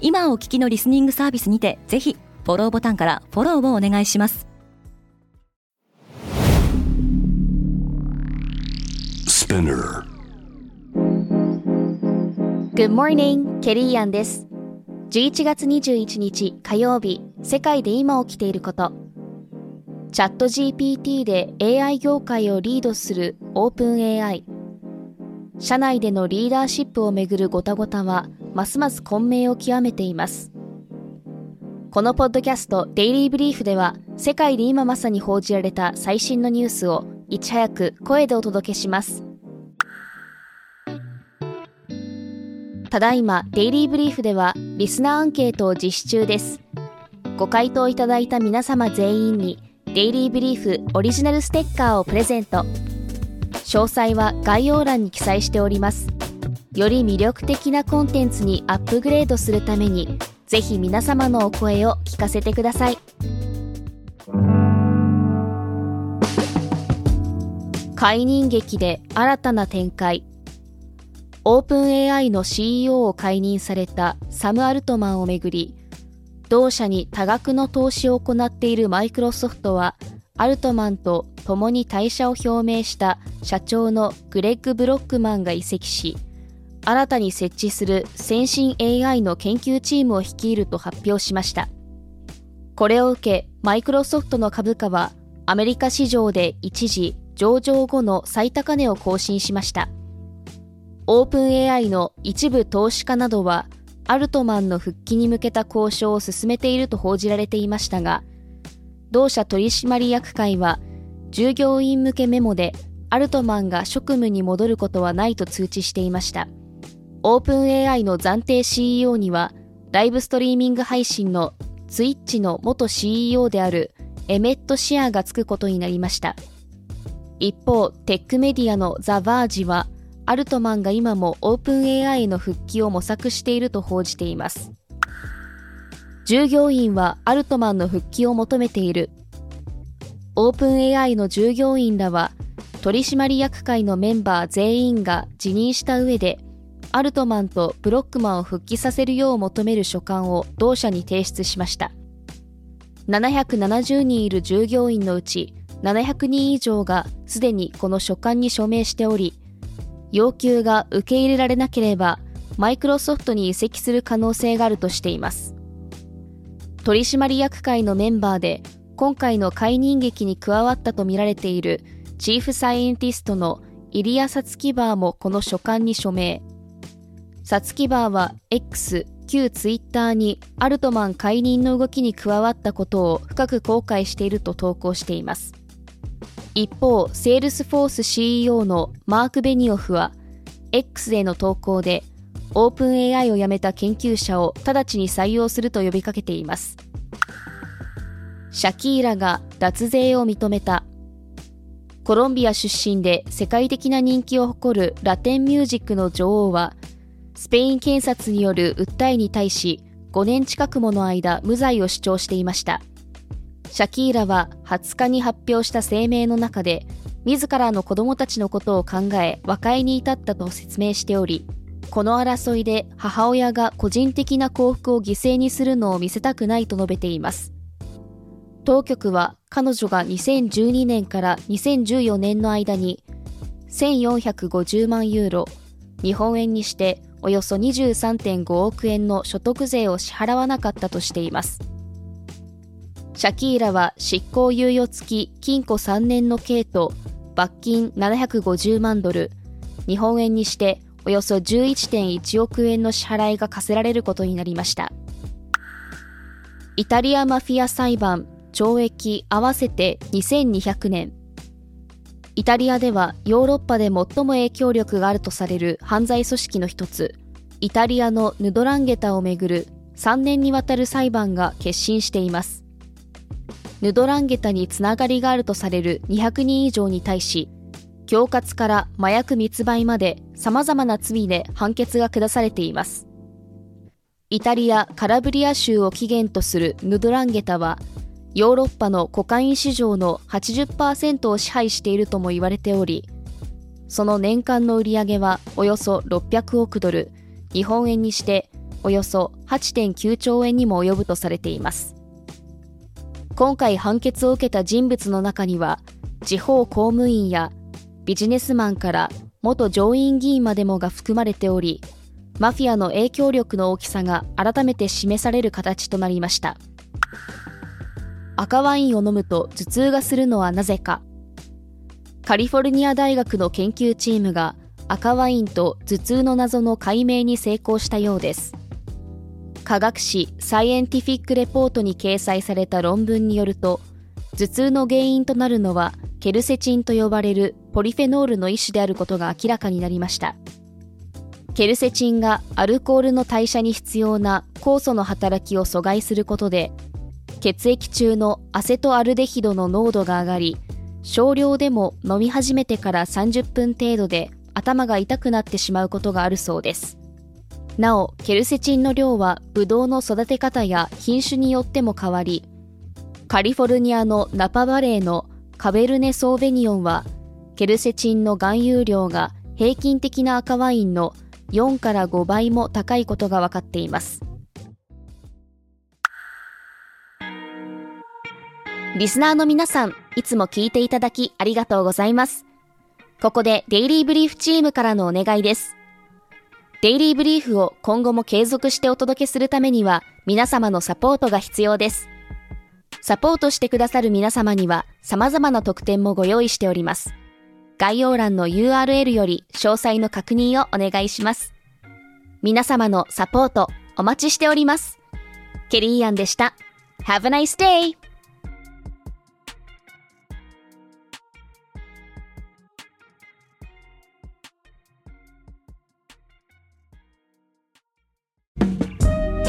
今お聞きのリスニングサービスにてぜひフォローボタンからフォローをお願いします Spinner. Good morning, ケリーアンです。11月21日火曜日、世界で今起きていること。チャット GPT で AI 業界をリードする OpenAI。社内でのリーダーシップをめぐるごたごたは、ますます混迷を極めています。このポッドキャストデイリーブリーフでは、世界で今まさに報じられた最新のニュースをいち早く声でお届けします。ただいまデイリーブリーフではリスナーアンケートを実施中ですご回答いただいた皆様全員にデイリーブリーフオリジナルステッカーをプレゼント詳細は概要欄に記載しておりますより魅力的なコンテンツにアップグレードするためにぜひ皆様のお声を聞かせてください。解任劇で新たな展開。オープン AI の CEO を解任されたサム・アルトマンをめぐり、同社に多額の投資を行っているマイクロソフトは、アルトマンと共に退社を表明した社長のグレッグ・ブロックマンが移籍し、新たに設置する先進 AI の研究チームを率いると発表しました。これを受け、マイクロソフトの株価はアメリカ市場で一時上場後の最高値を更新しました。オープン AI の一部投資家などは、アルトマンの復帰に向けた交渉を進めていると報じられていましたが、同社取締役会は、従業員向けメモで、アルトマンが職務に戻ることはないと通知していました。オープン AI の暫定 CEO には、ライブストリーミング配信のツイッチの元 CEO であるエメット・シアーがつくことになりました。一方、テックメディアのザ・バージは、アルトマンが今もオープン AI への復帰を模索していると報じています。従業員はアルトマンの復帰を求めている。オープン AI の従業員らは取締役会のメンバー全員が辞任した上で、アルトマンとブロックマンを復帰させるよう求める書簡を同社に提出しました。770人いる従業員のうち700人以上がすでにこの書簡に署名しており、要求が受け入れられなければ、マイクロソフトに移籍する可能性があるとしています。取締役会のメンバーで、今回の解任劇に加わったとみられているチーフサイエンティストのイリア・サツキバーもこの書簡に署名。サツキバーは X、旧ツイッターにアルトマン解任の動きに加わったことを深く後悔していると投稿しています。一方、セールスフォース CEO のマーク・ベニオフは X への投稿でオープン AI を辞めた研究者を直ちに採用すると呼びかけています。シャキーラが脱税を認めた。コロンビア出身で世界的な人気を誇るラテンミュージックの女王はスペイン検察による訴えに対し5年近くもの間無罪を主張していました。シャキーラは20日に発表した声明の中で、自らの子供たちのことを考え和解に至ったと説明しており、この争いで母親が個人的な幸福を犠牲にするのを見せたくないと述べています。当局は彼女が2012年から2014年の間に1450万ユーロ、日本円にしておよそ23.5億円の所得税を支払わなかったとしています。シャキーラは執行猶予付き禁錮3年の刑と罰金750万ドル、日本円にしておよそ11.1億円の支払いが課せられることになりました。イタリアマフィア裁判、懲役合わせて2200年。イタリアではヨーロッパで最も影響力があるとされる犯罪組織の一つ、イタリアのヌドランゲタをめぐる3年にわたる裁判が決審しています。ヌドランゲタにつながりがあるとされる200人以上に対し恐喝から麻薬密売まで様々な罪で判決が下されています。イタリア・カラブリア州を起源とするヌドランゲタはヨーロッパのコカイン市場の80%を支配しているとも言われておりその年間の売り上げはおよそ600億ドル日本円にしておよそ8.9兆円にも及ぶとされています。今回判決を受けた人物の中には地方公務員やビジネスマンから元上院議員までもが含まれておりマフィアの影響力の大きさが改めて示される形となりました。赤ワインを飲むと頭痛がするのはなぜか。カリフォルニア大学の研究チームが赤ワインと頭痛の謎の解明に成功したようです。科学誌サイエンティフィックレポートに掲載された論文によると頭痛の原因となるのはケルセチンと呼ばれるポリフェノールの一種であることが明らかになりました。ケルセチンがアルコールの代謝に必要な酵素の働きを阻害することで血液中のアセトアルデヒドの濃度が上がり少量でも飲み始めてから30分程度で頭が痛くなってしまうことがあるそうです。なおケルセチンの量はブドウの育て方や品種によっても変わりカリフォルニアのナパバレーのカベルネ・ソーベニオンはケルセチンの含有量が平均的な赤ワインの4から5倍も高いことが分かっています。リスナーの皆さん、いつも聞いていただきありがとうございます。ここでデイリーブリーフチームからのお願いです。デイリーブリーフを今後も継続してお届けするためには皆様のサポートが必要です。サポートしてくださる皆様には様々な特典もご用意しております。概要欄の URL より詳細の確認をお願いします。皆様のサポートお待ちしております。ケリーアンでした。Have a nice day!